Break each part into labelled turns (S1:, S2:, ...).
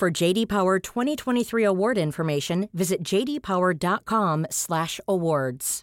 S1: For JD Power 2023 award information, visit jdpower.com/awards.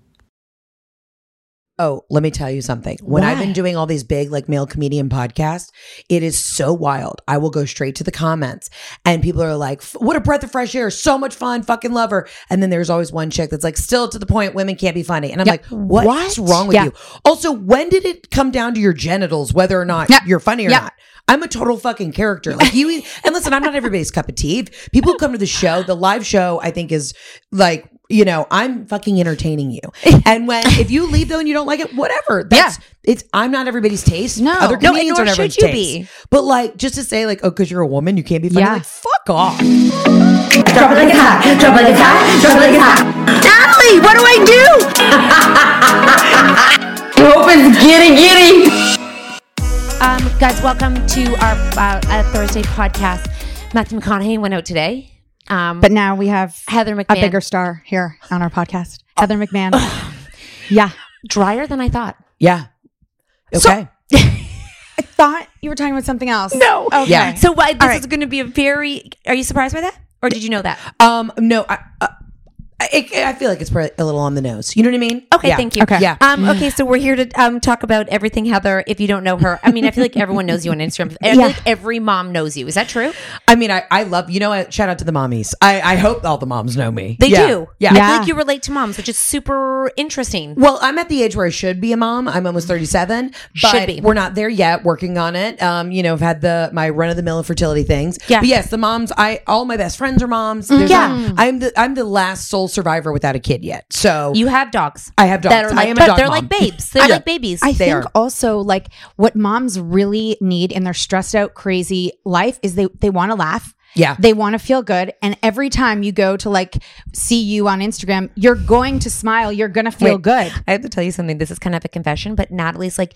S2: Oh, let me tell you something. When I've been doing all these big like male comedian podcasts, it is so wild. I will go straight to the comments and people are like, what a breath of fresh air. So much fun. Fucking love her. And then there's always one chick that's like, still to the point, women can't be funny. And I'm
S3: Yeah.
S2: like, what
S3: What?
S2: is wrong with
S3: Yeah.
S2: you? Also, when did it come down to your genitals, whether or not
S3: Yeah.
S2: you're funny or
S3: Yeah.
S2: not? I'm a total fucking character. Like you, and listen, I'm not everybody's cup of tea. People come to the show, the live show, I think is like, you know, I'm fucking entertaining you. And when, if you leave though and you don't like it, whatever. That's, it's, I'm not everybody's taste.
S3: No.
S2: Other
S3: No, nor
S2: are not
S3: should you
S2: taste.
S3: be.
S2: But like, just to say like, oh, cause you're a woman, you can't be funny.
S3: Yeah.
S2: Like, fuck off.
S4: Drop it like it's hot. Drop it like it's hot. Drop it like it's hot. Natalie, what do I do? Hope it's giddy giddy.
S5: Um, guys, welcome to our uh, uh, Thursday podcast. Matthew McConaughey went out today. Um,
S3: But now we have
S5: Heather
S3: McMahan,
S5: a
S3: bigger star here on our podcast, Heather McMahan. yeah.
S5: drier than I thought.
S2: Yeah. Okay.
S3: I thought you were talking about something else.
S5: No.
S3: Okay.
S2: Yeah.
S5: So why this
S3: All right.
S5: is going to be a very. Are you surprised by that, or did you know that?
S2: um, no, I, uh, I, I feel like it's a little on the nose. You know what I mean?
S5: Okay,
S2: Yeah.
S5: thank you.
S3: Okay.
S2: Yeah.
S5: Um, okay, so we're here to um, talk about everything, Heather. If you don't know her, I mean, I feel like everyone knows you on Instagram. I feel
S3: Yeah.
S5: like every mom knows you. Is that true?
S2: I mean, I, I love, you know what? Shout out to the mommies. I, I hope all the moms know me.
S5: They
S2: Yeah.
S5: do.
S2: Yeah.
S5: I
S3: Yeah.
S5: feel like you relate to moms, which is super interesting.
S2: Well, I'm at the age where I should be a mom. I'm almost 37, but
S5: Should be.
S2: we're not there yet. Working on it. Um, you know, I've had the my run of the mill infertility things.
S5: Yeah.
S2: But yes, the moms. I all my best friends are moms. There's
S5: Yeah.
S2: not- I'm the I'm the last sole survivor without a kid yet. So
S5: You have dogs.
S2: I have dogs.
S5: That are
S2: I
S5: like,
S2: am a dog
S5: they're
S2: mom.
S5: like babes. They're
S2: I-
S5: like babies.
S3: I
S2: They
S3: think
S2: are.
S3: also like what moms really need in their stressed out, crazy life is they they want to laugh
S2: Yeah.
S6: They want to feel good. And every time you go to like see you on Instagram, you're going to smile. You're going to feel
S5: Wait,
S6: good.
S5: I have to tell you something. This is kind of a confession, but Natalie's like,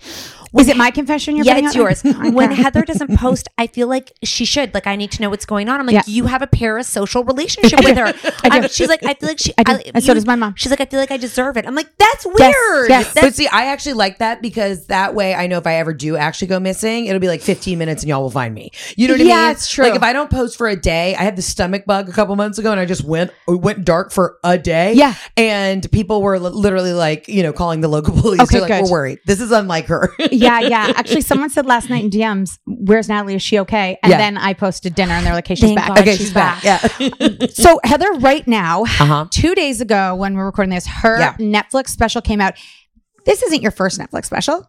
S6: was it my confession you're
S5: yeah, it's yours. when Heather doesn't post, I feel like she should. Like, I need to know what's going on. I'm like,
S6: Yeah.
S5: you have a parasocial relationship with her.
S6: I.
S5: I'm- she's like, I feel like she.
S6: I do. And so
S5: you-
S6: does my mom.
S5: She's like, I feel like I deserve it. I'm like, that's weird.
S6: Yes, yes.
S5: That's-
S2: but see, I actually like that because that way I know if I ever do actually go missing, it'll be like 15 minutes and y'all will find me. You know what I mean?
S6: Yeah, it's true.
S2: Like if I don't post for a day, I had the stomach bug a couple months ago and I just went went dark for a day.
S6: Yeah.
S2: And people were li- literally like, you know, calling the local police.
S6: Okay,
S2: They're like,
S6: good.
S2: we're worried. This is unlike her.
S6: yeah, yeah. Actually, someone said last night in DMs, "Where's Natalie? Is she okay?" And
S2: Yeah.
S6: then I posted dinner, and they're like, "Hey, she's
S5: Thank
S6: back."
S5: God.
S2: okay,
S5: she's
S2: she's back. Yeah.
S6: So Heather, right now,
S2: Uh-huh.
S6: two days ago when we're recording this, her
S2: Yeah.
S6: Netflix special came out. This isn't your first Netflix special.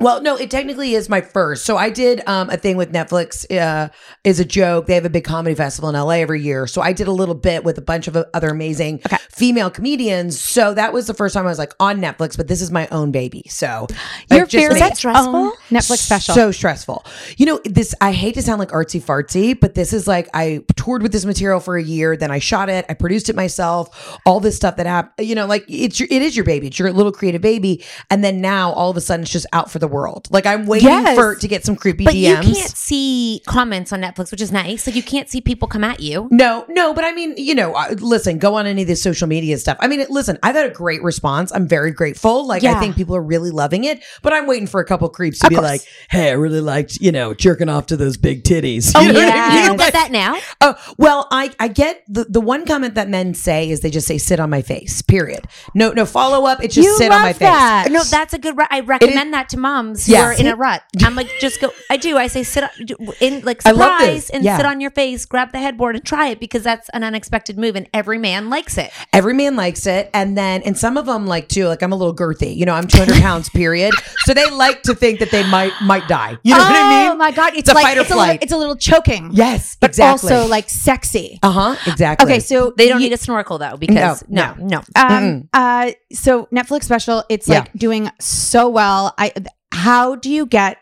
S2: Well, no, it technically is my first. So I did um, a thing with Netflix uh, is a joke. They have a big comedy festival in LA every year. So I did a little bit with a bunch of other amazing female comedians. So that was the first time I was like on Netflix, but this is my own baby. So
S6: Your
S2: I've just
S6: very
S2: made-
S5: stressful?
S6: Netflix special.
S2: so stressful. You know, this I hate to sound like artsy fartsy, but this is like I toured with this material for a year, then I shot it, I produced it myself, all this stuff that happened. You know, like it's your, it is your baby, it's your little creative baby, and then now all of a sudden it's just out for the world. Like I'm waiting
S6: Yes.
S2: for to get some creepy
S5: but
S2: DMs.
S5: you can't see comments on Netflix, which is nice. Like, you can't see people come at you.
S2: No, no, but I mean, you know, uh, listen, go on any of this social media stuff. I mean, listen, I've had a great response. I'm very grateful. Like, I think people are really loving it, but I'm waiting for a couple creeps to be
S6: course.
S2: like, hey, I really liked, you know, jerking off to those big titties.
S5: Oh,
S2: You know what I
S5: yeah.
S2: mean?
S5: You don't get that now?
S2: Oh, well, I, I get the, the one comment that men say is they just say, sit on my face, period. No, no follow up. It's just
S6: You
S2: sit on my
S6: love
S2: face.
S5: No, that's a good. Re- I recommend that to moms who
S2: Yeah.
S5: are in a rut. I'm like, just go. I do. I say sit on- in like
S2: I love this.
S5: surprise and
S2: Yeah.
S5: sit on your face. Grab the headboard and try it because that's an unexpected move, and every man likes it.
S2: Every man likes it. And then, and some of them like too, like I'm a little girthy, you know, I'm 200 pounds, period. So they like to think that they might, might die. You know what I mean?
S6: Oh my god, it's,
S2: It's a
S6: like
S2: fight or
S6: it's a little,
S2: flight.
S6: it's a little choking.
S2: Yes,
S6: but
S2: exactly.
S6: also like sexy.
S2: Uh huh. Exactly.
S6: Okay, so
S5: They don't
S6: you-
S5: need a snorkel though because no, no.
S6: Um, uh, so Netflix special, it's
S2: Yeah.
S6: like doing so well. I, how do you get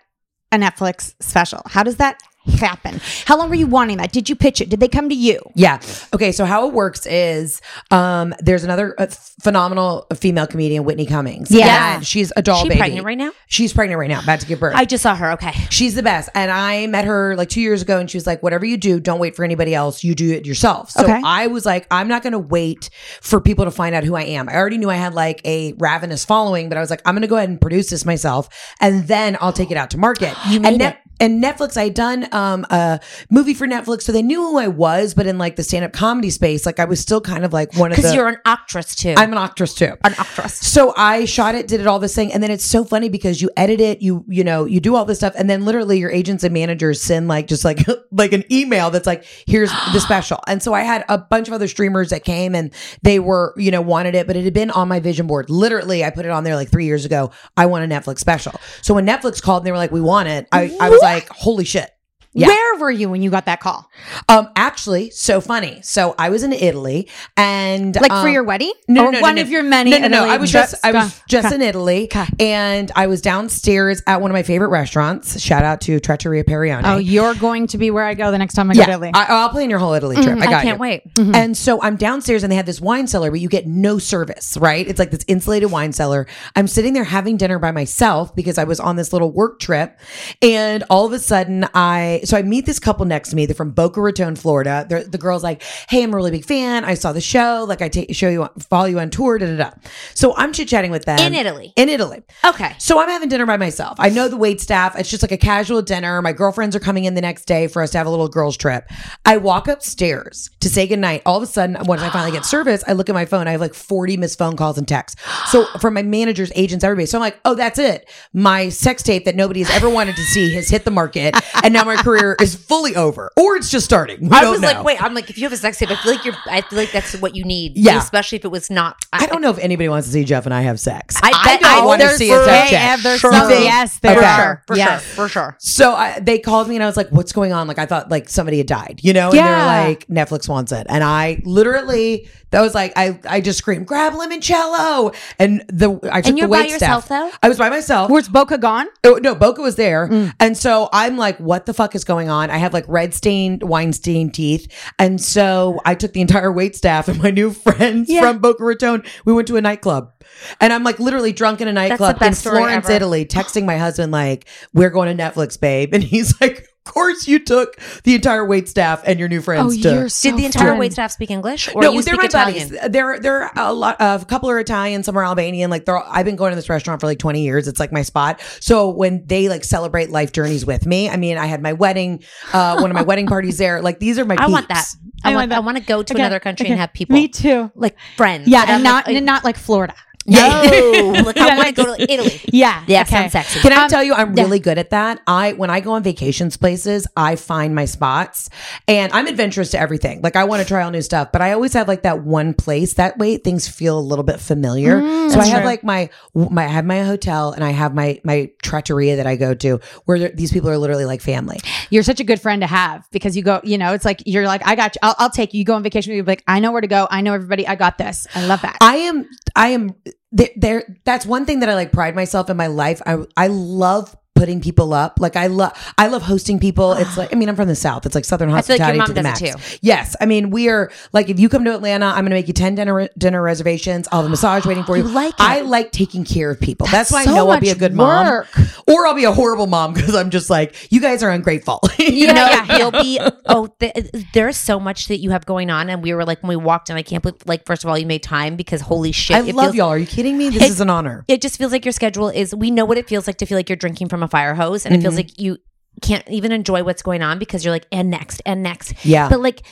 S6: a Netflix special? How does that happen? How long were you wanting that? Did you pitch it? Did they come to you?
S2: Yeah. Okay. So how it works is, um, there's another uh, phenomenal female comedian, Whitney Cummings.
S6: Yeah.
S2: And she's a doll
S5: She
S2: baby.
S5: pregnant right now?
S2: She's pregnant right now, about to give birth.
S5: I just saw her. Okay.
S2: She's the best. And I met her like two years ago and she was like, whatever you do, don't wait for anybody else. You do it yourself. So
S6: Okay.
S2: I was like, I'm not going to wait for people to find out who I am. I already knew I had like a ravenous following, but I was like, I'm going to go ahead and produce this myself and then I'll take it out to market.
S5: You made
S2: and
S5: it.
S2: And Netflix, I had done um, a movie for Netflix, so they knew who I was, but in like the stand up comedy space, like I was still kind of like one of the.
S5: Because you're an actress too.
S2: I'm an actress too.
S5: an actress.
S2: So I shot it, did it all this thing, and then it's so funny because you edit it, you you know, you do all this stuff, and then literally your agents and managers send like just like like an email that's like, here's the special. And so I had a bunch of other streamers that came and they were, you know, wanted it, but it had been on my vision board. Literally, I put it on there like three years ago. I want a Netflix special. So when Netflix called and they were like, we want it, I, I was like, holy shit. Yeah.
S6: Where were you when you got that call?
S2: Um, actually, so funny. So I was in Italy and
S6: Like for
S2: um,
S6: your wedding?
S2: no,
S6: or
S2: no, no,
S6: one
S2: no.
S6: of your many?
S2: No, no, no. I was just I was just in Italy, and I was downstairs at one of my favorite restaurants. Shout out to Trattoria Perione.
S6: Oh, you're going to be where I go the next time I go to Italy.
S2: I, I'll plan your whole Italy trip. I
S5: I
S2: got
S5: can't
S2: you.
S5: wait.
S2: And so I'm downstairs and they have this wine cellar, but you get no service, right? It's like this insulated wine cellar. I'm sitting there having dinner by myself because I was on this little work trip. And all of a sudden I, so I meet this couple next to me. They're from Boca Raton, Florida. They're, the girl's like, Hey, I'm a really big fan. I saw the show. Like I take, show you, follow you on tour, da da da. So I'm chit chatting with them
S5: In Italy?
S2: In Italy.
S5: Okay.
S2: So I'm having dinner by myself. I know the wait staff. It's just like a casual dinner. My girlfriends are coming in the next day for us to have a little girls trip. I walk upstairs to say goodnight. All of a sudden, once I finally get service, I look at my phone. I have like 40 missed phone calls and texts. So from my managers, agents, everybody. So I'm like, oh, that's it. My sex tape that nobody has ever wanted to see has hit the market, and now my career is fully over, or it's just starting. We
S5: I was
S2: know.
S5: like, wait. I'm like, if you have a sex tape, I feel like you're. I feel like that's what you need.
S2: Yeah.
S5: Especially if it was not.
S2: I don't know if anybody wants to see Jeff and I have sex.
S5: I bet-
S2: don't want to see a sex tape.
S6: Ev, there's
S2: You
S6: some-
S2: think?
S6: yes, there
S2: Okay.
S6: are.
S5: For
S6: Yes.
S5: sure. For sure.
S2: So I, they called me and I was like, "What's going on?" Like I thought like somebody had died, you know. And
S6: Yeah.
S2: they're like, "Netflix wants it," and I literally that was like I I just screamed, "Grab limoncello!" And the I took
S5: And you're
S2: the
S5: by yourself,
S2: staff.
S5: though?
S2: I was by myself.
S6: Where's Boca gone?
S2: Oh, no, Boca was there,
S6: Mm.
S2: and so I'm like, "What the fuck is going on. I have like red stained, wine stained teeth. And so I took the entire wait staff and my new friends from Boca Raton. We went to a nightclub. And I'm like literally drunk in a nightclub in Florence. Italy, texting my husband, like, we're going to Netflix, babe. And he's like, course you took the entire wait staff and your new friends
S6: Oh,
S2: to
S6: you're so
S5: Did the entire
S6: fun.
S5: wait staff speak English, or
S2: no,
S5: you
S2: they're
S5: speak
S2: my
S5: Italian?
S2: buddies. They're they're a lot. of a couple are Italian, some are Albanian. Like they're. I've been going to this restaurant for like twenty years. It's like my spot. So when they like celebrate life journeys with me, I mean, I had my wedding, uh, one of my wedding parties there. Like these are my.
S5: I want that. I,
S6: I
S5: want.
S6: want that.
S5: I want to go to
S6: Okay,
S5: another country
S6: okay.
S5: and have people.
S6: Me too.
S5: Like friends.
S6: Yeah,
S5: that
S6: and not
S5: like,
S6: and not like Florida.
S5: No, like I want to go to Italy.
S6: Yeah.
S5: Yeah,
S6: okay.
S5: sounds sexy.
S2: Can I
S6: Um,
S2: tell you, I'm
S6: yeah.
S2: really good at that. I when I go on vacations places, I find my spots, and I'm adventurous to everything. Like I want to try all new stuff, but I always have like that one place. That way, things feel a little bit familiar.
S6: Mm,
S2: so I have like my my I have my hotel, and I have my my trattoria that I go to, where these people are literally like family.
S6: You're such a good friend to have because you go, you know, it's like you're like, I got you. I'll, I'll take you. You go on vacation. You're like, I know where to go. I know everybody. I got this. I love that.
S2: I am I am there, that's one thing that I like pride myself in my life. I I love putting people up. Like I love I love hosting people. It's like I mean I'm from the south. It's like southern
S5: I feel like your
S2: hospitality
S5: mom
S2: to the
S5: does
S2: max. Yes. I mean we are like if you come to Atlanta, I'm going to make you 10 dinner dinner reservations. I'll have a massage waiting for you.
S5: You like it.
S2: I like taking care of people. That's, why
S6: so
S2: I know I'll be a good
S6: work.
S2: mom or I'll be a horrible mom because I'm just like you guys are ungrateful. You
S5: Yeah,
S2: know?
S5: yeah, you'll be. Oh, th- there's so much that you have going on, and we were like when we walked in. I can't believe. Like, first of all, you made time because holy shit,
S2: I love
S5: feels-
S2: y'all. Are you kidding me? This
S5: It-
S2: is an honor.
S5: It just feels like your schedule is. We know what it feels like to feel like you're drinking from a fire hose, and it
S2: Mm-hmm.
S5: feels like you can't even enjoy what's going on because you're like, and next, and next.
S2: Yeah.
S5: But like,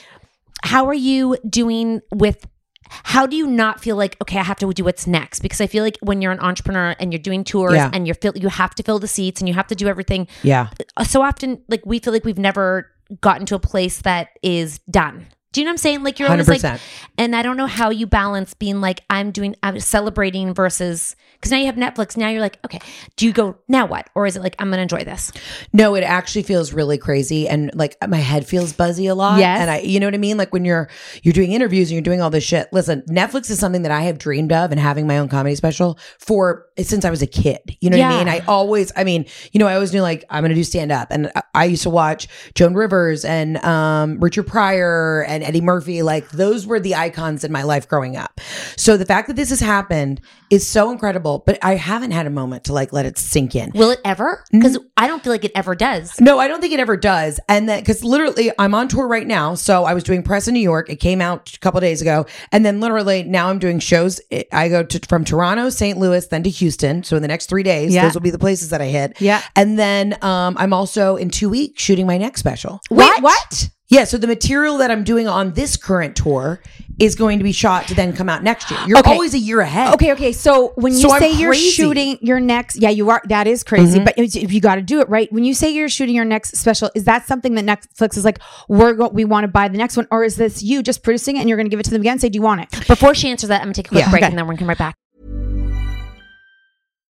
S5: how are you doing with? How do you not feel like okay, I have to do what's next? Because I feel like when you're an entrepreneur and you're doing tours
S2: Yeah.
S5: and you're fill, you have to fill the seats and you have to do everything.
S2: Yeah.
S5: So often like we feel like we've never gotten to a place that is done. Do you know what I'm saying? Like you're always like,
S2: 100%.
S5: and I don't know how you balance being like I'm doing, I'm celebrating versus because now you have Netflix. Now you're like, okay, do you go now what, or is it like I'm gonna enjoy this?
S2: No, it actually feels really crazy and like my head feels buzzy a lot.
S6: Yes.
S2: And I you know what I mean? Like when you're you're doing interviews and you're doing all this shit. Listen, Netflix is something that I have dreamed of and having my own comedy special for since I was a kid. You know what I mean? I always I mean, you know, I always knew like I'm gonna do stand up. And I, I used to watch Joan Rivers and um Richard Pryor and Eddie Murphy. Like those were the icons in my life growing up. So the fact that this has happened is so incredible, but I haven't had a moment to like let it sink in.
S5: Will it ever? Because I don't feel like it ever does.
S2: No, I don't think it ever does. And that because literally I'm on tour right now. So I was doing press in New York. It came out a couple days ago. And then literally now I'm doing shows. I go to from Toronto, St. Louis, then to Houston. So in the next three days,
S6: Yeah.
S2: those will be the places that I hit.
S6: Yeah.
S2: And then um, I'm also in two weeks shooting my next special.
S6: Wait, what?
S2: Yeah. So the material that I'm doing on this current tour is going to be shot to then come out next year. You're
S6: Okay.
S2: always a year ahead.
S6: Okay, okay. So when you
S2: So I'm
S6: say you're
S2: crazy.
S6: shooting your next, yeah, you are. That is crazy.
S2: Mm-hmm.
S6: But if if you got to do it right, when you say you're shooting your next special, is that something that Netflix is like, we're go- we want to buy the next one, or is this you just producing it and you're going to give it to them again? and Say, do you want it?
S5: Before she answers that, I'm gonna take a quick
S2: Yeah.
S5: break
S6: Okay.
S5: and then we're gonna come right back.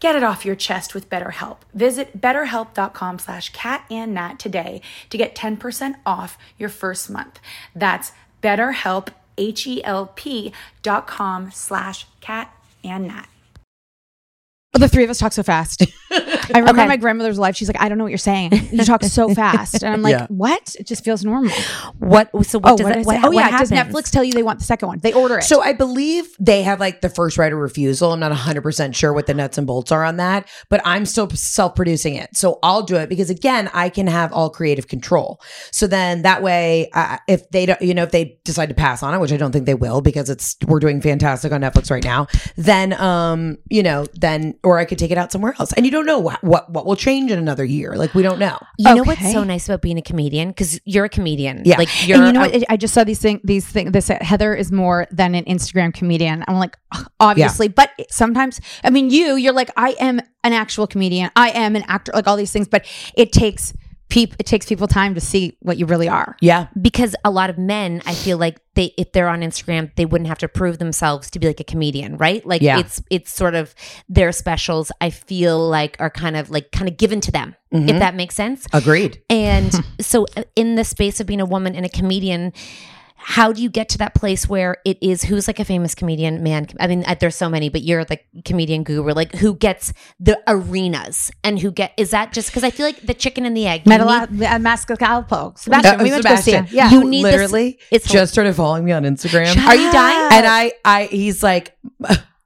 S7: Get it off your chest with BetterHelp. Visit betterhelp.com slash catandnat today to get 10% off your first month. That's betterhelp, H-E-L-P dot com slash catandnat.
S6: Oh, the three of us talk so fast. I remember my grandmother's life. She's like, I don't know what you're saying. You talk so fast, and I'm like,
S2: Yeah.
S6: what? It just feels normal.
S5: What? So what
S6: oh,
S5: does
S6: what
S5: it?
S6: is
S5: What,
S6: it? Oh
S5: what
S6: yeah. Does? Netflix tell you they want the second one? They order it.
S2: So I believe they have like the first right of refusal. I'm not 100% sure what the nuts and bolts are on that, but I'm still self producing it. So I'll do it because again, I can have all creative control. So then that way, uh, if they don't, you know, if they decide to pass on it, which I don't think they will because it's, we're doing fantastic on Netflix right now, then, um, you know, then, or I could take it out somewhere else. And you don't know what, what, what will change in another year. Like we don't know.
S5: You know what's so nice about being a comedian because you're a comedian.
S2: Yeah.
S5: like you're.
S6: and you know what? I just saw these things. These things. This uh, Heather is more than an Instagram comedian. I'm like, ugh, obviously, but sometimes, I mean, you, you're like, I am an actual comedian. I am an actor. Like all these things, but it takes It takes people time to see what you really are.
S2: Yeah.
S5: because a lot of men i feel like they if they're on instagram they wouldn't have to prove themselves to be like a comedian right like
S2: Yeah.
S5: it's it's sort of their specials i feel like are kind of like kind of given to them
S2: Mm-hmm.
S5: if that makes sense
S2: Agreed.
S5: and so uh, in the space of being a woman and a comedian how do you get to that place where it is who's like a famous comedian man i mean there's so many but you're the comedian guru like who gets the arenas and who get is that just because i feel like the chicken and the egg you
S6: Metala-
S5: need-
S6: uh, Mascalpo. Sebastian.
S2: Uh,
S6: we went to go see
S2: Sebastian.
S6: him. Yeah.
S5: You need this-
S2: literally
S5: it's
S2: just started following me on Instagram.
S5: Are you dying?
S2: And I, I, he's like,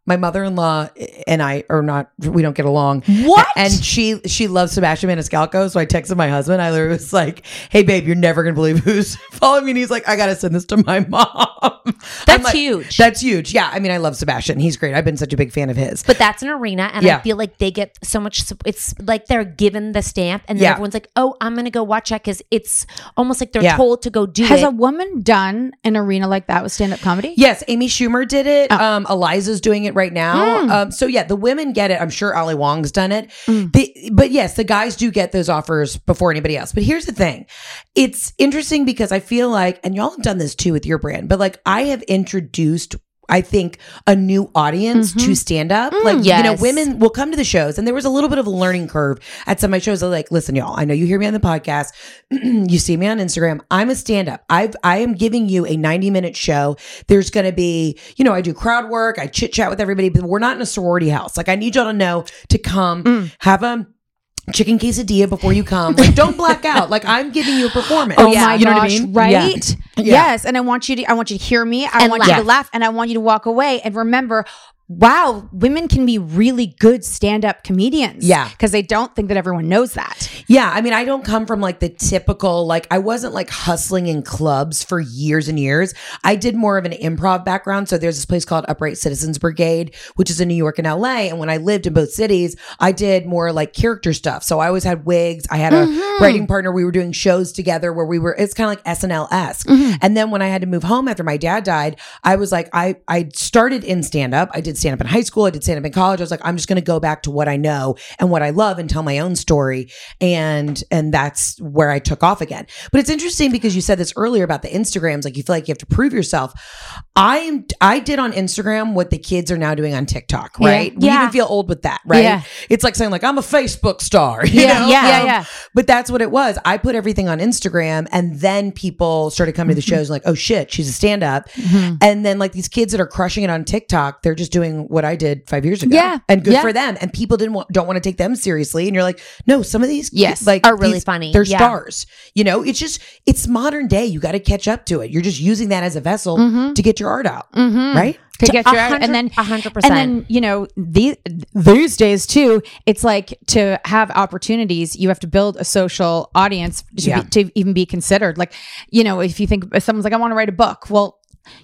S2: my mother-in-law and I are not, we don't get along.
S5: What?
S2: And she, she loves Sebastian Maniscalco. So I texted my husband. I literally was like, Hey babe, you're never going to believe who's following me. And he's like, I got to send this to my mom.
S5: That's
S2: like,
S5: huge.
S2: That's huge. Yeah. I mean, I love Sebastian. He's great. I've been such a big fan of his.
S5: But that's an arena, and I feel like they get so much. It's like they're given the stamp, and then
S2: Yeah.
S5: everyone's like, "Oh, I'm gonna go watch that," because it's almost like they're
S2: Yeah.
S5: told to go do
S6: Has
S5: it.
S6: a woman done an arena like that with stand up comedy?
S2: Yes, Amy Schumer did it.
S5: Oh.
S2: Um, Eliza's doing it right now.
S5: Hmm.
S2: Um, so yeah, the women get it. I'm sure Ali Wong's done it.
S5: Hmm.
S2: The- but yes, the guys do get those offers before anybody else. But here's the thing. It's interesting because I feel like, and y'all have done this too with your brand, but like I have introduced I think a new audience to stand up. like, you know,
S5: Mm-hmm. Mm, yes.
S2: women will come to the shows and there was a little bit of a learning curve at some of my shows. They're like, listen, y'all, I know you hear me on the podcast. you see me on Instagram. I'm a stand up. I've, I am giving you a 90 minute show. There's going to be, you know, I do crowd work. I chit chat with everybody, but we're not in a sorority house. Like I need y'all to know to come
S5: Mm.
S2: have a chicken quesadilla before you come. Like don't black out. Like I'm giving you a performance.
S6: Oh my
S2: You know
S6: gosh,
S2: what I mean?
S6: right?
S2: Yeah.
S6: Yes, and I want you to I want you to hear me. I
S5: And
S6: want you to
S5: laugh.
S6: laugh and I want you to walk away and remember wow, women can be really good stand-up comedians.
S2: Yeah.
S6: Because they don't think that everyone knows that.
S2: Yeah, I mean, I don't come from like the typical, like, I wasn't like hustling in clubs for years and years. I did more of an improv background. So there's this place called Upright Citizens Brigade, which is in New York and LA. And when I lived in both cities, I did more like character stuff. So I always had wigs. I had a mm-hmm. writing partner. We were doing shows together where we were, it's kind of like SNL esque. Mm-hmm. And then when I had to move home after my dad died, I was like, I, I started in stand up. I did stand up in high school. I did stand up in college. I was like, I'm just going to go back to what I know and what I love and tell my own story. And, and that's where I took off again. But it's interesting because you said this earlier about the Instagrams. Like you feel like you have to prove yourself. I am, I did on Instagram what the kids are now doing on TikTok,
S6: Yeah.
S2: right? We
S6: Yeah.
S2: even feel old with that, right?
S6: Yeah.
S2: It's like saying like, I'm a Facebook star. you
S6: Yeah,
S2: know?
S6: yeah, yeah,
S2: Um,
S6: yeah.
S2: But that's what it was. I put everything on Instagram and then people started coming to the
S6: Mm-hmm.
S2: shows like, oh shit, she's a stand up. And then like these kids that are crushing it on TikTok, they're just doing what I did five years ago.
S6: Yeah.
S2: And good
S6: Yeah.
S2: for them. And people didn't want, don't want to take them seriously. And you're like, no, some of these ki-
S6: Yes,
S2: like
S5: are really
S2: these-
S5: funny.
S2: They're
S5: Yeah.
S2: stars. You know, it's just it's modern day. You got to catch up to it. You're just using that as a vessel
S6: Mm-hmm.
S2: to get your art out. Right?
S6: to get your
S5: A
S6: out,
S5: hundred-
S6: and then
S5: a hundred
S6: and
S5: percent.
S6: And then you know these these days too it's like to have opportunities you have to build a social audience to,
S2: Yeah.
S6: be, to even be considered like you know if you think if someone's like i want to write a book well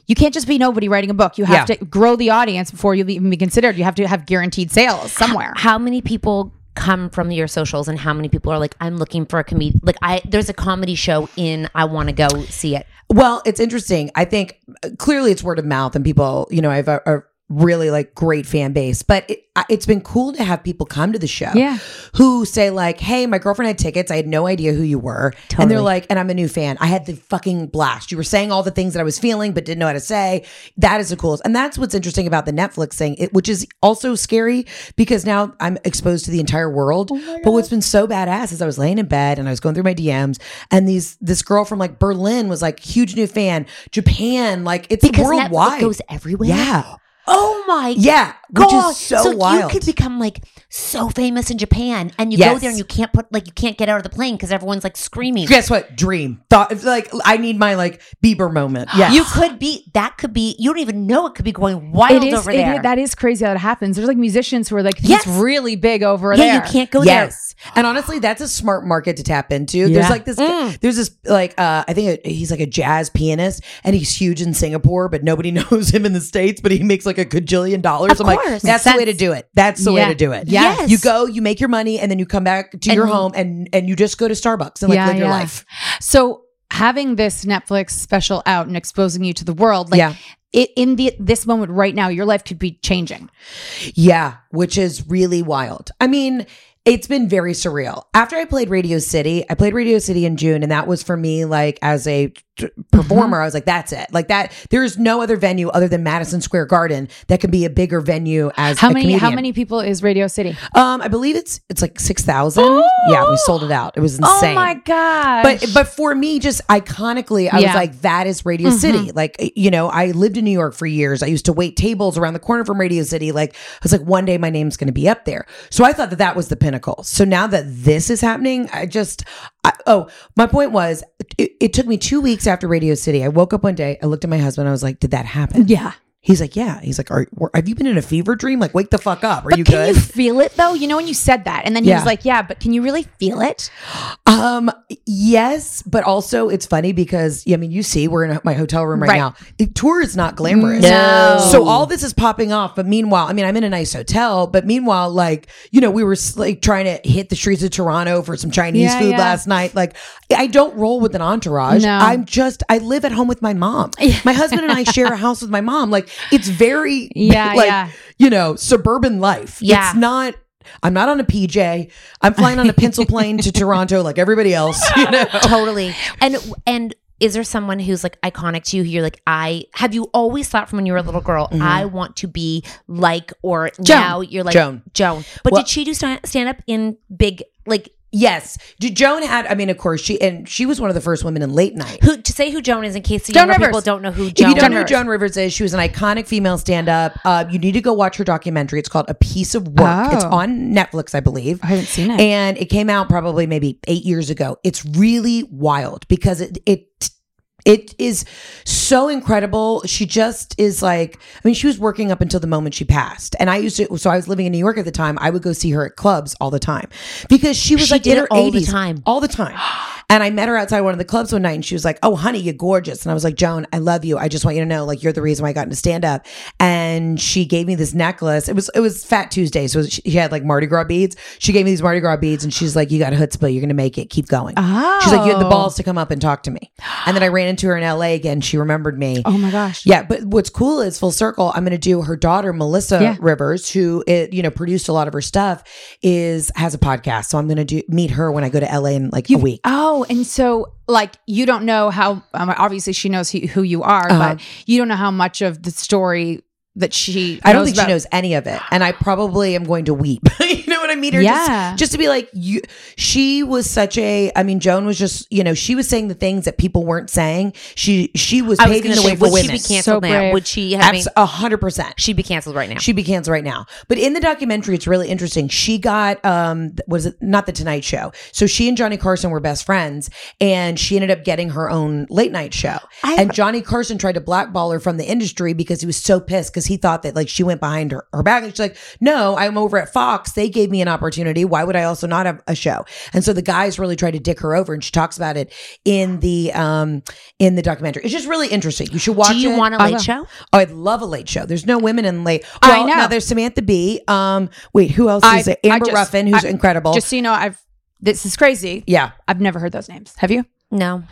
S6: you can't just be nobody writing a book you have
S2: Yeah.
S6: to grow the audience before you even be considered you have to have guaranteed sales somewhere
S5: How many people come from your socials and how many people are like, I'm looking for a comedy like I there's a comedy show in I want to go see it.
S2: Well, it's interesting. I think uh, clearly it's word of mouth, and people, you know, I have a, a really like great fan base. But it, it's been cool to have people come to the show,
S6: Yeah.
S2: who say like, "Hey, my girlfriend had tickets. I had no idea who you were," and they're like, "And I'm a new fan. I had the fucking blast. You were saying all the things that I was feeling, but didn't know how to say. That is the coolest, and that's what's interesting about the Netflix thing, it, which is also scary because now I'm exposed to the entire world. Oh but what's been so badass is I was laying in bed and I was going through my DMs, and these this girl from like Berlin was like huge new fan, Japan, like it's
S5: Because
S2: worldwide.
S5: Netflix goes everywhere.
S2: Yeah.
S5: Oh my
S2: Yeah, which
S5: God.
S2: is so, wild.
S5: you could become like so famous in Japan and you go there and you can't put like you can't get out of the plane because everyone's like screaming.
S2: Guess what? Dream. Thought it's like I need my like Bieber moment. Yeah.
S5: You could be that could be you don't even know it could be going wild
S6: it is
S5: over
S6: it
S5: there.
S6: is- that is crazy how it happens there's like musicians who are like
S5: Yes.
S6: he's really big over
S5: yeah,
S6: there
S5: you can't go
S2: yes. And honestly, that's a smart market to tap into. There's like this
S5: Mm.
S2: there's this like uh I think he's like a jazz pianist and he's huge in Singapore, but nobody knows him in the States, but he makes like a gajillion dollars.
S5: Of
S2: I'm like,
S5: course.
S2: that's
S5: Makes
S2: the way to do it. That's the
S6: Yeah.
S2: way to do it.
S6: Yes.
S2: You go, you make your money, and then you come back to your home and and you just go to Starbucks and like live your life.
S6: So having this Netflix special out and exposing you to the world, like
S2: Yeah.
S6: it, in the this moment right now, your life could be changing.
S2: Yeah, which is really wild. I mean, it's been very surreal. After I played Radio City, I played Radio City in June, and that was for me like as a performer. I was like, that's it. Like that. There is no other venue other than Madison Square Garden that can be a bigger venue as
S6: How many? How many people is Radio City?
S2: Um, I believe it's it's like six thousand. Yeah, we sold it out. It was insane.
S6: Oh my god!
S2: But but for me, just iconically, I
S6: Yeah.
S2: was like, that is Radio City. Like you know, I lived in New York for years. I used to wait tables around the corner from Radio City. Like I was like, one day my name's going to be up there. So I thought that that was the pinnacle. So now that this is happening, I just I, oh, my point was, it, it took me two weeks after Radio City. I woke up one day, I looked at my husband, I was like, did that happen?
S6: yeah.
S2: He's like, yeah. He's like, Are, have you been in a fever dream? Like, wake the fuck up. Are
S6: But
S2: you
S6: can
S2: good?
S6: you feel it though? You know when you said that, and then he
S2: Yeah.
S6: was like, "Yeah, but can you really feel it?"
S2: Um, yes, but also it's funny because yeah, I mean, you see, we're in a, my hotel room right,
S6: Right.
S2: now. The tour is not glamorous.
S5: No.
S2: So all this is popping off, but meanwhile, I mean, I'm in a nice hotel, but meanwhile, like you know, we were like trying to hit the streets of Toronto for some Chinese
S6: Yeah,
S2: food
S6: yeah.
S2: last night. Like, I don't roll with an entourage.
S6: No.
S2: I'm just I live at home with my mom. My husband and I share a house with my mom. Like, it's very
S6: Yeah,
S2: like
S6: yeah.
S2: you know, suburban life.
S5: Yeah.
S2: It's not. I'm not on a PJ. I'm flying on a pencil plane to Toronto like everybody else. You know?
S5: totally. And and is there someone who's like iconic to you who you're like, I have you always thought from when you were a little girl, mm-hmm. I want to be like or now you're like
S2: Joan.
S5: Joan. But
S2: Well-
S5: did she do stand up in big like
S2: Yes, Jo- Joan had. I mean, of course, she and she was one of the first women in late night.
S5: who to say who Joan is in case the
S6: Joan
S5: younger
S6: Rivers.
S5: people don't know who
S2: If
S5: Joan
S2: you don't know who
S5: is.
S2: Joan Rivers is, she was an iconic female stand-up. Uh, you need to go watch her documentary. It's called A Piece of Work.
S6: Oh.
S2: It's on Netflix, I believe.
S6: I haven't seen it.
S2: and it came out probably maybe eight years ago. It's really wild because it it it is so incredible. She just is like, I mean, she was working up until the moment she passed. And I used to, so I was living in New York at the time. I would go see her at clubs all the time because she was
S5: She
S2: like
S5: did
S2: in her
S5: all the time.
S2: all the time. And I met her outside one of the clubs one night and she was like, Oh, honey, you're gorgeous. And I was like, Joan, I love you. I just want you to know, like, you're the reason why I got into stand up. And she gave me this necklace. It was, it was Fat Tuesday. So she, she had like Mardi Gras beads. She gave me these Mardi Gras beads and she's like, You got a chutzpah. You're going to make it. Keep going. She's like, You had the
S6: Oh.
S2: balls to come up and talk to me. And then I ran into her in LA again. She remembered me.
S6: Oh my gosh.
S2: Yeah, but what's cool is full circle. I'm going to do her daughter Melissa
S6: Yeah.
S2: Rivers, who it, you know produced a lot of her stuff, is has a podcast. So I'm going to do meet her when I go to LA in like a week.
S6: Oh, and so like you don't know how um, obviously she knows who, who you are,
S2: Uh-huh.
S6: but you don't know how much of the story that she.
S2: I don't think
S6: about.
S2: she knows any of it, and I probably am going to weep. you know what I mean? Or
S6: Yeah.
S2: just, just to be like you. She was such a. I mean, Joan was just. You know, she was saying the things that people weren't saying. She she was
S5: I was
S2: paving
S5: going to
S2: the
S5: say,
S2: way for
S5: would
S2: women.
S5: she be canceled
S6: So
S5: now?
S6: brave.
S5: Would she have
S2: Abs- A hundred percent.
S5: She'd be canceled right now.
S2: She'd be canceled right now. But in the documentary, it's really interesting. She got um was it not the Tonight Show? So she and Johnny Carson were best friends, and she ended up getting her own late night show. and Johnny Carson tried to blackball her from the industry because he was so pissed because he thought that like she went behind her, her back. And she's like, "No, I'm over at Fox. They gave me an opportunity. Why would I also not have a show?" And so the guys really try to dick her over, and she talks about it in the um in the documentary. It's just really interesting. You should watch.
S5: Do you
S2: it.
S5: want a
S6: I
S5: late
S6: will.
S5: show?
S2: Oh, I'd love a late show. There's no women in late.
S6: I
S2: Well,
S6: know.
S2: Now there's Samantha Bee. Um, wait, who else is it? Amber
S6: just-
S2: Ruffin, who's
S6: I-
S2: incredible.
S6: Just so you know, I've this is crazy.
S2: yeah,
S6: I've never heard those names. Have you?
S5: No.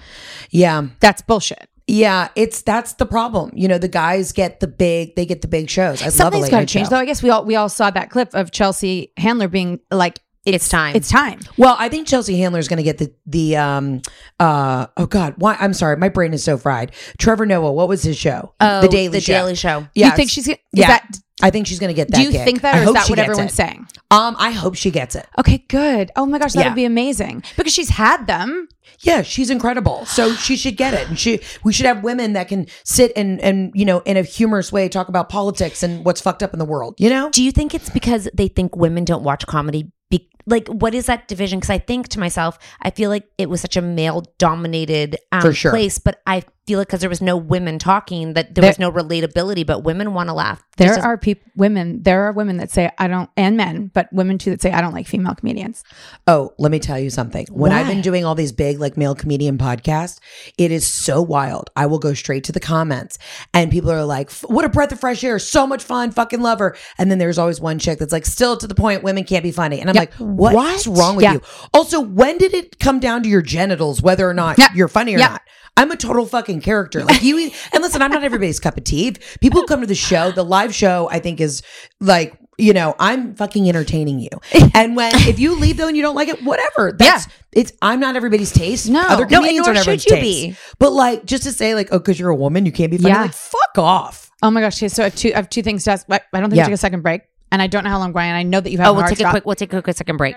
S2: yeah,
S6: That's bullshit.
S2: Yeah. It's that's the problem. You know, the guys get the big. They get the big shows. I love a
S6: Something's
S2: late
S6: got to change,
S2: show.
S6: though. I guess we all we all saw that clip of Chelsea Handler being like,
S5: It's time.
S6: It's time.
S2: Well, I think Chelsea Handler is going to get the the um uh oh god why I'm sorry my brain is so fried. Trevor Noah, what was his show?
S5: Oh,
S2: the Daily
S5: The
S2: Show.
S5: Daily Show.
S2: Yeah,
S6: you think she's is
S2: yeah.
S6: that?
S2: I think she's going to get that.
S6: Do you
S2: gig.
S6: think that,
S2: I
S6: or is that what everyone's
S2: it.
S6: saying?
S2: Um, I hope she gets it.
S6: Okay, good. Oh my gosh, that
S2: Yeah.
S6: would be amazing because she's had them.
S2: Yeah, she's incredible. So she should get it. And she we should have women that can sit and and you know in a humorous way talk about politics and what's fucked up in the world, you know?
S5: Do you think it's because they think women don't watch comedy? Be- like, what is that division? Because I think to myself, I feel like it was such a male dominated um,
S2: sure.
S5: place, but I feel like because there was no women talking, that there,
S6: There-
S5: was no relatability, but women want to laugh.
S6: There
S5: Just as-
S6: are people, women. There are women that say I don't, and men, but women too that say I don't like female comedians.
S2: Oh, let me tell you something. When I've been doing all these big like male comedian podcasts, it is so wild. I will go straight to the comments and people are like, "What a breath of fresh air! So much fun! Fucking love her!" And then there's always one chick that's like, "Still to the point, women can't be funny." And I'm
S6: Yeah.
S2: like, "What is
S6: What?
S2: wrong with
S6: Yeah.
S2: you?" Also, when did it come down to your genitals whether or not
S6: Yeah.
S2: you're funny or
S6: Yeah.
S2: not? I'm a total fucking character. Like you, and listen, I'm not everybody's cup of tea. People come to the show, the live show, I think is like, you know, I'm fucking entertaining you. And when if you leave though and you don't like it, whatever. That's it's I'm not everybody's taste.
S6: No.
S2: other
S6: No, and
S5: nor
S2: aren't
S5: should
S2: everybody's
S5: you
S2: taste.
S5: be.
S2: But like, just to say like, oh, because you're a woman, you can't be funny.
S6: Yeah.
S2: Like, fuck off.
S6: Oh my gosh. Okay, so I have two, I have two things to ask. but I don't think
S2: Yeah.
S6: we take a second break, and I don't know how long, Brian. I know that you have.
S5: oh,
S6: a
S5: we'll
S6: hard
S5: take a
S6: stop.
S5: quick. We'll take a quick second break.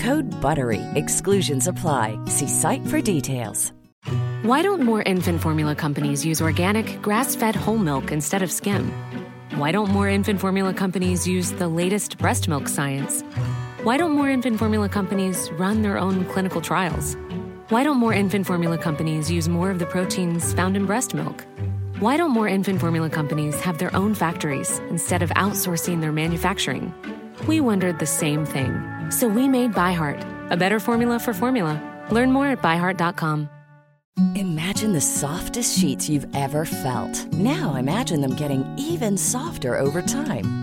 S8: Code BUTTERY. Exclusions apply. See site for details.
S9: Why don't more infant formula companies use organic, grass fed whole milk instead of skim? Why don't more infant formula companies use the latest breast milk science? Why don't more infant formula companies run their own clinical trials? Why don't more infant formula companies use more of the proteins found in breast milk? Why don't more infant formula companies have their own factories instead of outsourcing their manufacturing? We wondered the same thing. So we made ByHeart, a better formula for formula. Learn more at byheart.com.
S8: Imagine the softest sheets you've ever felt. Now imagine them getting even softer over time.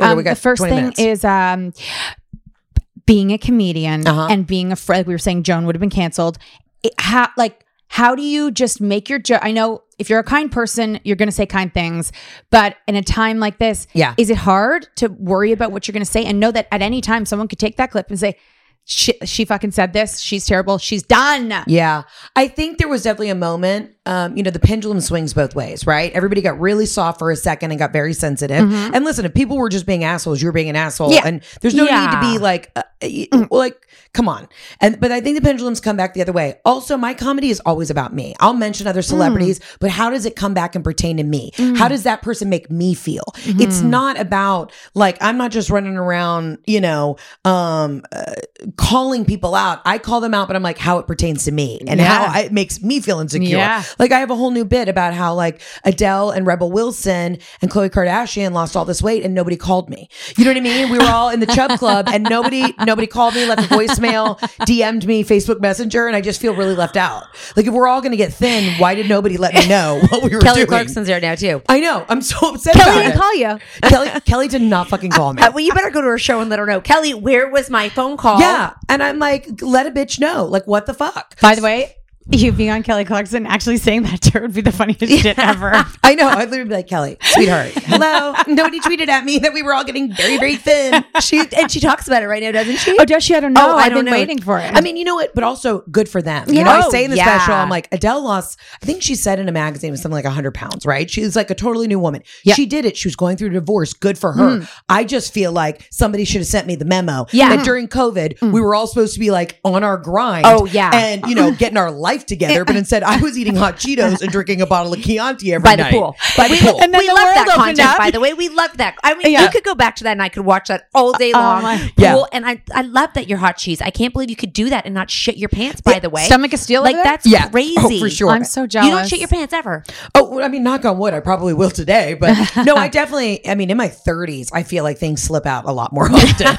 S6: Um, the first thing
S2: minutes?
S6: is um, being a comedian
S2: Uh-huh.
S6: and being afraid, like we were saying, Joan would have been canceled. It, how, like, how do you just make your joke? I know if you're a kind person, you're going to say kind things, but in a time like this,
S2: Yeah.
S6: is it hard to worry about what you're going to say and know that at any time someone could take that clip and say, she, she fucking said this. She's terrible. She's done.
S2: Yeah. I think there was definitely a moment, um, you know, the pendulum swings both ways, right? Everybody got really soft for a second and got very sensitive. And listen, if people were just being assholes, you were being an asshole.
S6: Mm-hmm. Yeah.
S2: And there's no need to be like, uh, y- like, come on. And, but I think the pendulums come back the other way. Also, my comedy is always about me. I'll mention other celebrities, but how does it come back and pertain to me? How does that person make me feel? It's not about like, I'm not just running around, you know, um, uh, calling people out. I call them out, but I'm like, how it pertains to me and
S6: Yeah.
S2: how it makes me feel insecure.
S6: Yeah.
S2: Like I have a whole new bit about how like Adele and Rebel Wilson and Khloe Kardashian lost all this weight and nobody called me. You know what I mean? We were all in the Chub Club and nobody nobody called me, left a voicemail, DM'd me Facebook Messenger, and I just feel really left out. Like if we're all gonna get thin, why did nobody let me know what we were
S5: Kelly
S2: doing?
S5: Kelly Clarkson's there now too.
S2: I know. I'm so upset
S6: Kelly didn't
S2: it.
S6: call you.
S2: Kelly Kelly did not fucking call me.
S5: Uh, well, you better go to her show and let her know. Kelly, where was my phone call?
S2: yeah. And I'm like, let a bitch know. Like, what the fuck?
S6: By the way, you being on Kelly Clarkson actually saying that to her would be the funniest shit ever.
S2: I know. I'd literally be like, Kelly, sweetheart, hello. Nobody tweeted at me that we were all getting very, very thin.
S5: She and she talks about it right now, doesn't she?
S6: Oh, does she? I don't know.
S5: Oh, I
S6: I've
S5: don't
S6: been
S5: know.
S6: waiting for it.
S2: I mean, you know what? But also good for them. You know, I
S5: Oh,
S2: say in the
S5: yeah.
S2: special, I'm like, Adele lost, I think she said in a magazine it was something like 100 pounds, right? She's like a totally new woman.
S6: Yeah.
S2: She did it. She was going through a divorce. Good for her. Mm. I just feel like somebody should have sent me the memo.
S5: Yeah.
S2: That during COVID, mm. we were all supposed to be like on our grind.
S5: Oh, yeah.
S2: And, you know, getting our life together. But instead, I was eating hot Cheetos and drinking a bottle of Chianti every
S5: by the
S2: night.
S5: pool.
S2: By the
S5: we,
S2: pool.
S6: And then
S5: we
S6: the
S5: love that content,
S6: up.
S5: by the way. We love that. I mean,
S6: Yeah.
S5: you could go back to that and I could watch that all day
S6: Oh,
S5: long.
S6: my-
S5: Pool,
S2: Yeah.
S5: And I, I love that you're hot cheese. I can't believe you could do that and not shit your pants, by the way.
S6: Stomach of steel
S5: Like, that's
S2: Yeah.
S5: crazy.
S2: Oh, for sure.
S6: I'm so jealous.
S5: You don't shit your pants ever.
S2: Oh, I mean, knock on wood, I probably will today. But no, I definitely, I mean, in my 30s, I feel like things slip out a lot more often.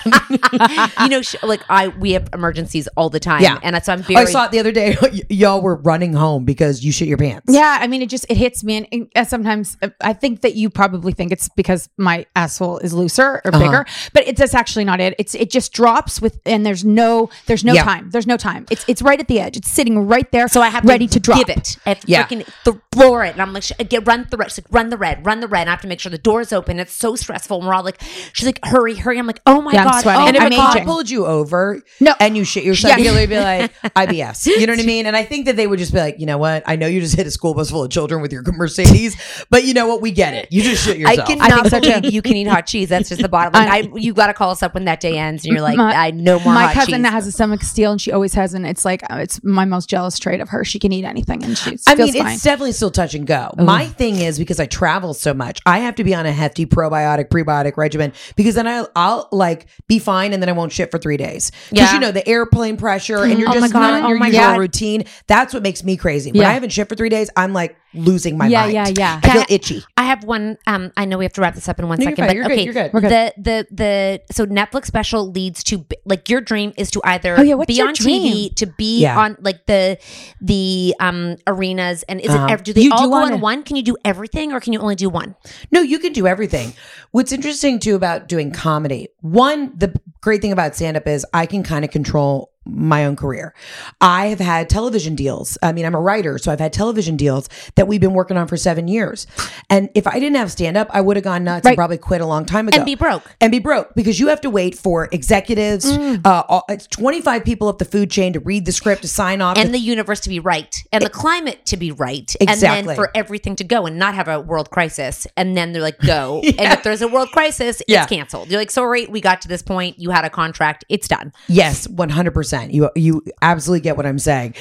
S5: you know, like I, we have emergencies all the time.
S2: Yeah.
S5: And so I'm very.
S2: I saw it the other day. y- y'all were running home because you shit your pants.
S6: Yeah, I mean, it just it hits me, and, and sometimes uh, I think that you probably think it's because my asshole is looser or
S2: Uh-huh.
S6: bigger, but it's that's actually not it. It's it just drops with, and there's no there's no
S2: Yeah.
S6: time. There's no time. It's it's right at the edge. It's sitting right there.
S5: So I have
S6: ready to, drop
S5: give it, I have to
S2: Yeah.
S5: freaking th- floor it, and I'm like, get run the red, like, run the red, run the red. I have to make sure the door is open. It's so stressful, and we're all like, she's like, hurry, hurry. I'm like, oh my
S6: Yeah, I'm
S5: god, oh
S2: And if
S5: my
S2: a
S6: I'm
S2: cop
S6: aging.
S2: pulled you over
S6: No.
S2: and you shit yourself,
S6: Yeah.
S2: you'd be like, IBS. You know what I mean? And I think that they would just be like, you know what? I know you just hit a school bus full of children with your Mercedes, but you know what? We get it. You just shit
S5: I
S2: yourself.
S5: cannot
S6: think so, too.
S5: believe you can eat hot cheese. That's just the bottom line. I, you got to call us up when that day ends, and you're like,
S6: My-
S5: I no more
S6: my
S5: hot
S6: cousin
S5: cheese.
S6: that has a stomach of steel, and she always has, and it's like uh, it's my most jealous trait of her. She can eat anything, and she
S2: I
S6: feels
S2: mean,
S6: fine.
S2: it's definitely still touch and go. My thing is because I travel so much, I have to be on a hefty probiotic, prebiotic regimen because then I'll, I'll like be fine and then I won't shit for three days. Because
S5: Yeah.
S2: you know, the airplane pressure and you're
S5: Oh
S2: just
S5: God.
S2: not in
S5: Oh
S2: your
S5: my
S2: usual
S5: God.
S2: routine. That's what makes me crazy. When
S6: Yeah.
S2: I haven't shit for three days, I'm like losing my
S6: Yeah,
S2: mind.
S6: yeah, yeah. yeah.
S2: I feel
S5: Can
S2: itchy.
S5: I have one. Um, I know we have to wrap this up in one
S2: No, you're
S5: second,
S2: fine.
S5: but
S2: You're
S5: okay,
S2: You're good.
S6: We're good.
S5: the the the so Netflix special leads to like your dream is to either
S6: Oh, yeah, what's
S5: be
S6: your
S5: on
S6: dream?
S5: TV, to be
S2: Yeah.
S5: on like the the um arenas, and is
S2: Uh-huh.
S5: it do they
S6: You
S5: all
S6: do
S5: go
S6: wanna-
S5: on one? Can you do everything, or can you only do one?
S2: No, you can do everything. What's interesting too about doing comedy, one, the great thing about stand up is I can kind of control my own career. I have had television deals. I mean, I'm a writer, so I've had television deals that we've been working on for seven years. And if I didn't have stand up, I would have gone nuts and probably quit a long time ago.
S5: And be broke.
S2: And be broke because you have to wait for executives,
S5: Mm.
S2: uh, all, it's 25 people up the food chain to read the script, to sign off.
S5: and
S2: to-
S5: the universe to be right and the climate to be right and
S2: Exactly.
S5: then for everything to go and not have a world crisis and then they're like go and if there's a world crisis
S2: Yeah.
S5: it's canceled you're like sorry we got to this point you had a contract it's done
S2: Yes, one percent. You you absolutely get what I'm saying.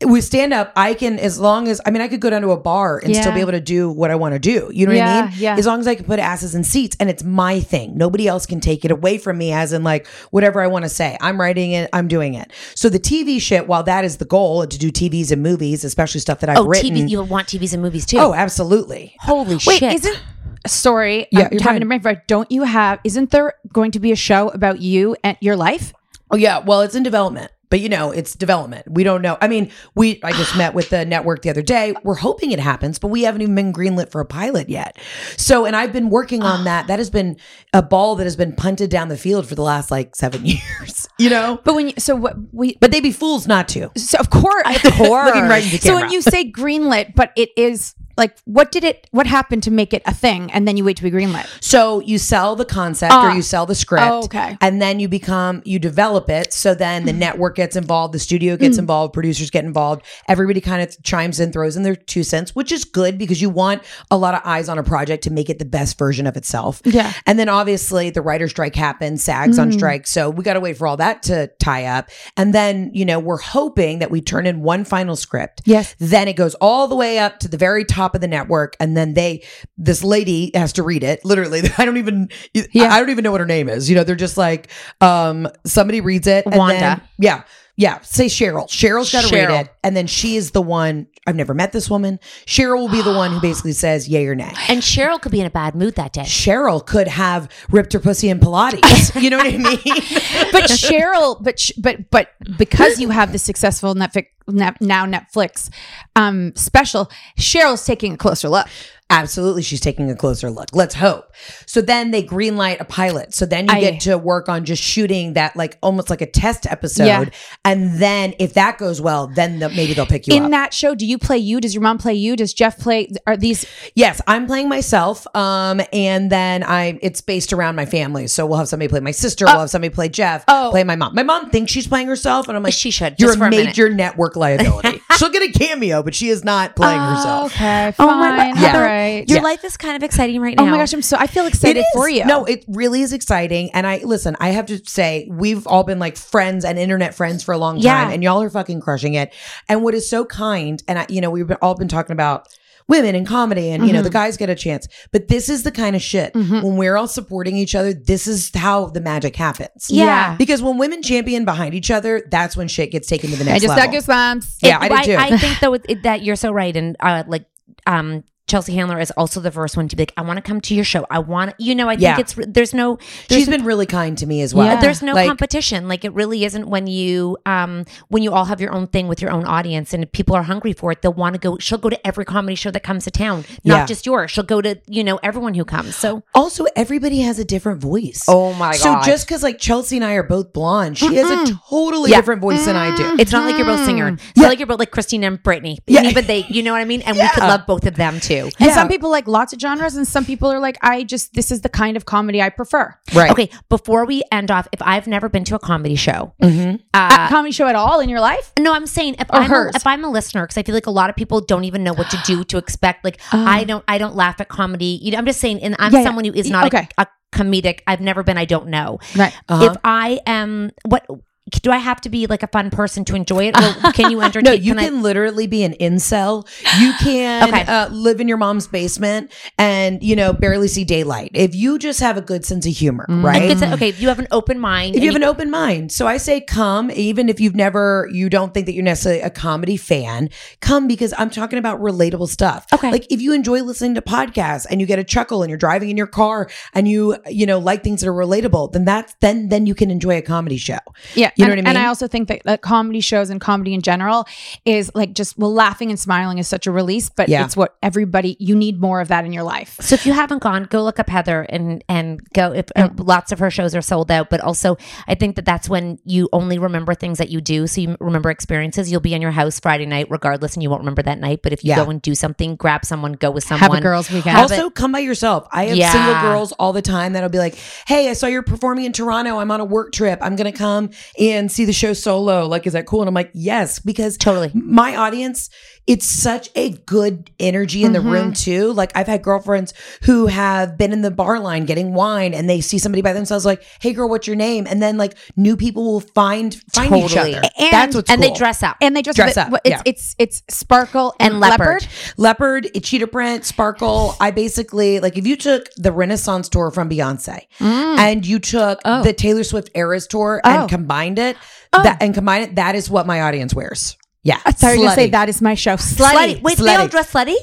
S2: With stand up, I can as long as I mean I could go down to a bar and still be able to do what I want to do. You know what I mean?
S6: yeah.
S2: As long as I can put asses in seats and it's my thing. Nobody else can take it away from me as in like whatever I want to say. I'm writing it, I'm doing it. So the TV shit, while that is the goal to do TVs and movies, especially stuff that I've
S5: oh
S2: written.
S5: tv you want tvs and movies too
S2: oh, absolutely.
S5: holy
S6: Wait,
S5: shit
S6: isn't sorry?
S2: Yeah,
S6: I'm
S2: you're
S6: having a brain fart. Don't you have? Isn't there going to be a show about you and your life?
S2: Oh yeah, well, it's in development. But you know, it's development. We don't know. I mean, we I just met with the network the other day. We're hoping it happens, but we haven't even been greenlit for a pilot yet. So, and I've been working on that. That has been a ball that has been punted down the field for the last like seven years. You know,
S6: But when you, so what we,
S2: but they'd be fools not to.
S6: so of course,
S2: Of course. Looking right into camera.
S6: So when you say greenlit, but it is like, what did it, what happened to make it a thing? And then you wait to be greenlit.
S2: So you sell the concept
S6: Ah.
S2: or you sell the script.
S6: Oh, okay.
S2: And then you become, you develop it. So then the network gets involved, the studio gets
S6: Mm.
S2: involved, producers get involved. Everybody kind of chimes in, throws in their two cents, which is good because you want a lot of eyes on a project to make it the best version of itself.
S6: Yeah.
S2: And then obviously the writer strike happens, SAG's on
S6: Mm.
S2: strike. So we got to wait for all that to tie up. And then, you know, we're hoping that we turn in one final script.
S6: Yes.
S2: Then it goes all the way up to the very top of the network. And then they, this lady has to read it. Literally, I don't even,
S6: Yeah.
S2: I don't even know what her name is. You know, they're just like, um, somebody reads it. And
S5: Wanda.
S2: Then, yeah. Yeah. Say Cheryl. Cheryl's got to read
S5: Cheryl.
S2: it. And then she is the one, I've never met this woman. Cheryl will be the one who basically says yay or nay.
S5: And Cheryl could be in a bad mood that day.
S2: Cheryl could have ripped her pussy in Pilates. You know what I mean?
S6: But Cheryl, but sh- but but because you have the successful Netflix now Netflix um special, Cheryl's taking a closer look.
S2: Absolutely, she's taking a closer look. Let's hope. So then they greenlight a pilot. So then you
S6: I-
S2: get to work on just shooting that, like almost like a test episode.
S6: Yeah.
S2: And then if that goes well, then the, maybe they'll pick you up.
S6: In
S2: up.
S6: that show, do you play you? Does your mom play you? Does Jeff play? Are these?
S2: yes, I'm playing myself. Um, and then I it's based around my family. So we'll have somebody play my sister. we'll have somebody play Jeff.
S6: Oh.
S2: play my mom. My mom thinks she's playing herself, and I'm like,
S5: She should,
S2: You're
S5: just for
S2: a
S5: a
S2: major network liability. She'll get a cameo, but she is not playing herself.
S6: Okay,
S5: Oh
S6: fine.
S5: my God. Your
S2: Yeah.
S5: life is kind of exciting right now.
S6: Oh my gosh, I'm so I feel excited for you.
S2: No, it really is exciting. And I listen, I have to say, we've all been like friends and internet friends for a long time,
S5: Yeah.
S2: and y'all are fucking crushing it. And what is so kind, and I, you know, we've all been talking about women in comedy and you know the guys get a chance but this is the kind of shit when we're all supporting each other this is how the magic happens
S5: Yeah.
S2: because when women champion behind each other that's when shit gets taken to the next level.
S6: I just
S2: level
S6: got goosebumps.
S2: Yeah, I did too.
S5: I think though it, that you're so right, and uh, like um, Chelsea Handler is also the first one to be like, I want to come to your show. I want, you know, I think
S2: Yeah.
S5: it's there's no there's
S2: she's been really kind to me as well
S6: Yeah.
S5: there's no
S2: Like-
S5: competition. Like it really isn't when you um when you all have your own thing with your own audience and if people are hungry for it, they'll want to go. She'll go to every comedy show that comes to town, not
S2: Yeah.
S5: just yours. She'll go to you know everyone who comes. So
S2: Also, everybody has a different voice.
S5: Oh my God.
S2: So
S5: God.
S2: just because like Chelsea and I are both blonde, she has a totally
S5: Yeah.
S2: different voice than I do.
S5: it's not like you're both singer. It's
S2: Yeah.
S5: not like you're both like Christina and Britney.
S2: Yeah.
S5: And even they, you know what I mean. And we could love both of them too.
S6: And
S2: Yeah.
S6: some people like lots of genres, and some people are like, I just this is the kind of comedy I prefer.
S2: Right.
S5: Okay, before we end off, if I've never been to a comedy show,
S2: Mm-hmm.
S6: A comedy show at all in your life?
S5: No, I'm saying if
S6: Or
S5: I'm a, if I'm a listener, because I feel like a lot of people don't even know what to do to expect. Like I don't I don't laugh at comedy. You know, I'm just saying, and I'm
S6: Yeah, yeah.
S5: someone who is not
S6: Okay.
S5: a, a comedic. I've never been. I don't know.
S6: Right.
S2: Uh-huh.
S5: If I am, what do I have to be like a fun person to enjoy it, or can you entertain?
S2: No, you
S5: I-
S2: can literally be an incel. You can
S5: Okay.
S2: uh, live in your mom's basement and you know barely see daylight. If you just have a good sense of humor, right?
S5: It's okay, if you have an open mind.
S2: if you have an open mind. So I say come, even if you've never, you don't think that you're necessarily a comedy fan, come because I'm talking about relatable stuff.
S5: Okay.
S2: Like if you enjoy listening to podcasts and you get a chuckle and you're driving in your car and you, you know, like things that are relatable, then that's, then, then you can enjoy a comedy show.
S6: Yeah.
S2: You know
S6: and,
S2: what I mean?
S6: And I also think that, that comedy shows and comedy in general is like just well, laughing and smiling is such a release, but
S2: Yeah.
S6: it's what everybody you need more of that in your life.
S5: So if you haven't gone, go look up Heather and and go. If uh, lots of her shows are sold out, but also I think that that's when you only remember things that you do. So you remember experiences. You'll be in your house Friday night, regardless, and you won't remember that night. But if you
S2: Yeah.
S5: go and do something, grab someone, go with someone.
S6: Have
S5: someone.
S6: a girls' weekend.
S2: Also
S5: it-
S2: come by yourself. I have
S5: Yeah.
S2: single girls all the time that'll be like, "Hey, I saw you're performing in Toronto. I'm on a work trip. I'm going to come and see the show solo. Like, is that cool?" And I'm like, "Yes," because
S5: Totally.
S2: my audience. It's such a good energy in the
S5: Mm-hmm.
S2: room too. Like I've had girlfriends who have been in the bar line getting wine, and they see somebody by themselves, like, "Hey, girl, what's your name?" And then like new people will find find each other.
S6: And-
S2: That's what's
S5: and
S2: cool.
S5: they dress up.
S6: And they just
S2: Dress
S6: but-
S2: up,
S6: It's,
S2: yeah.
S6: it's it's sparkle and,
S5: And leopard.
S2: leopard, cheetah print, sparkle. I basically like if you took the Renaissance tour from Beyonce and you took the Taylor Swift Eras tour
S6: Oh.
S2: and combined it, that and combined it, that is what my audience wears. Yeah,
S6: you gonna say that is my show.
S5: slutty. Wait, they all dress slutty.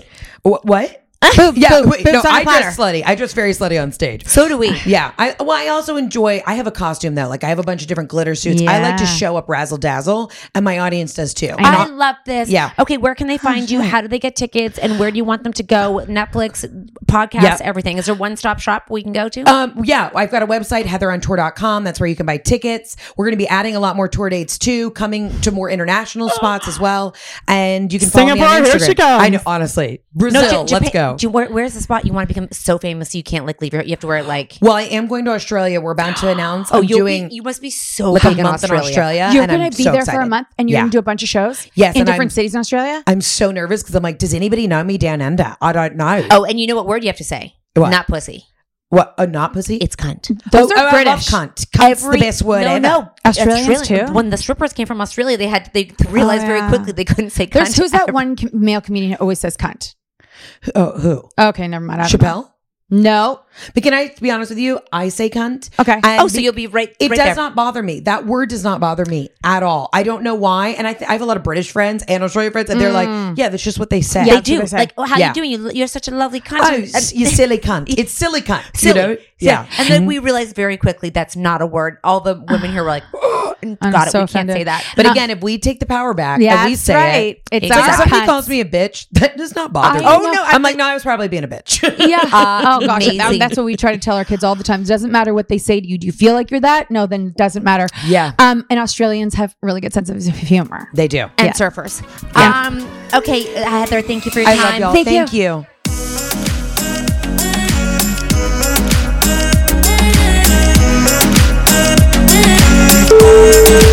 S2: Wh- What?
S6: Boob,
S2: Yeah,
S6: boob,
S2: wait,
S6: boobs
S2: no,
S6: on a
S2: I
S6: platter.
S2: dress slutty. I dress very slutty on stage.
S5: So do we.
S2: Yeah, I well, I also enjoy. I have a costume though. Like I have a bunch of different glitter suits. I like to show up razzle dazzle, and my audience does too.
S5: I
S2: I'll-
S5: love this.
S2: Yeah.
S5: Okay, where can they find you? How do they get tickets? And where do you want them to go? Netflix, podcasts,
S2: Yep.
S5: everything. Is there one stop shop we can go to?
S2: Um, yeah, I've got a website, heatherontour.com. That's where you can buy tickets. We're going to be adding a lot more tour dates too, coming to more international spots as well. And you can follow me on
S10: Singapore, here
S2: Instagram.
S10: she comes.
S2: I know, honestly. Brazil,
S5: Ja-
S2: let's
S5: Japan-
S2: go.
S5: Do you, where, where's the spot you want to become so famous you can't like leave your? You have to wear it like.
S2: well, I am going to Australia. We're about to announce.
S5: Oh,
S2: I'm
S5: you'll
S2: doing
S5: be, you must be so
S2: like a
S5: big
S2: month
S5: in
S2: in
S5: Australia.
S2: Australia.
S6: You're gonna be
S2: so
S6: there for a month, and you're
S2: Yeah.
S6: gonna do a bunch of shows.
S2: Yes,
S6: in different
S2: I'm-
S6: cities in Australia.
S2: I'm so nervous because I'm like, does anybody know me down under? I don't know.
S5: Oh, and you know what word you have to say?
S2: What?
S5: Not pussy.
S2: What? Uh, not pussy?
S5: It's cunt.
S6: Those
S2: oh,
S6: are
S2: I love
S6: British.
S2: cunt. Cunt's the best word
S5: no,
S2: ever.
S5: No,
S6: Australians
S5: Australian-
S6: too?
S5: When the strippers came from Australia, they had they realized very
S6: yeah.
S5: quickly they couldn't say cunt.
S6: There's who's that one com- male comedian who always says cunt?
S2: Oh, who?
S6: Okay, never mind. I don't.
S2: Chappelle?
S6: No.
S2: But can I be honest with you? I say cunt.
S6: Okay.
S2: And
S5: Oh, so you'll be right.
S2: It
S5: right
S2: does
S5: there.
S2: not bother me. That word does not bother me at all. I don't know why. And I, th- I have a lot of British friends and Australian friends, and they're like, mm. yeah, that's just what they say.
S5: They do.
S6: they say.
S5: Like, oh, how
S2: Yeah.
S5: you doing? You, you're such a lovely cunt.
S2: Oh, you silly cunt. It's silly cunt.
S5: silly.
S2: You know? Yeah.
S5: And then we realized very quickly that's not a word. All the women here were like, oh, and
S6: I'm
S5: got it.
S6: so
S5: we can't say that.
S2: But again, if we take the power back
S6: Yeah,
S2: and we say
S6: right.
S2: it,
S6: It's
S2: so if
S5: our
S2: somebody calls me a bitch, that does not bother
S6: I
S2: me.
S6: know.
S5: Oh, no,
S2: I'm like, no, I was probably being a bitch.
S6: Yeah.
S5: Uh,
S6: oh gosh, that- that's what we try to tell our kids all the time. It doesn't matter what they say to you. Do you feel like you're that? No, then it doesn't matter.
S2: Yeah.
S6: Um, and Australians have really good sense of humor.
S2: they do.
S5: and
S6: Yeah.
S5: surfers.
S6: Yeah.
S5: Um, okay, Heather, thank you for your
S2: I
S5: time.
S2: love y'all.
S6: Thank
S2: Thank,
S6: you.
S2: you. Música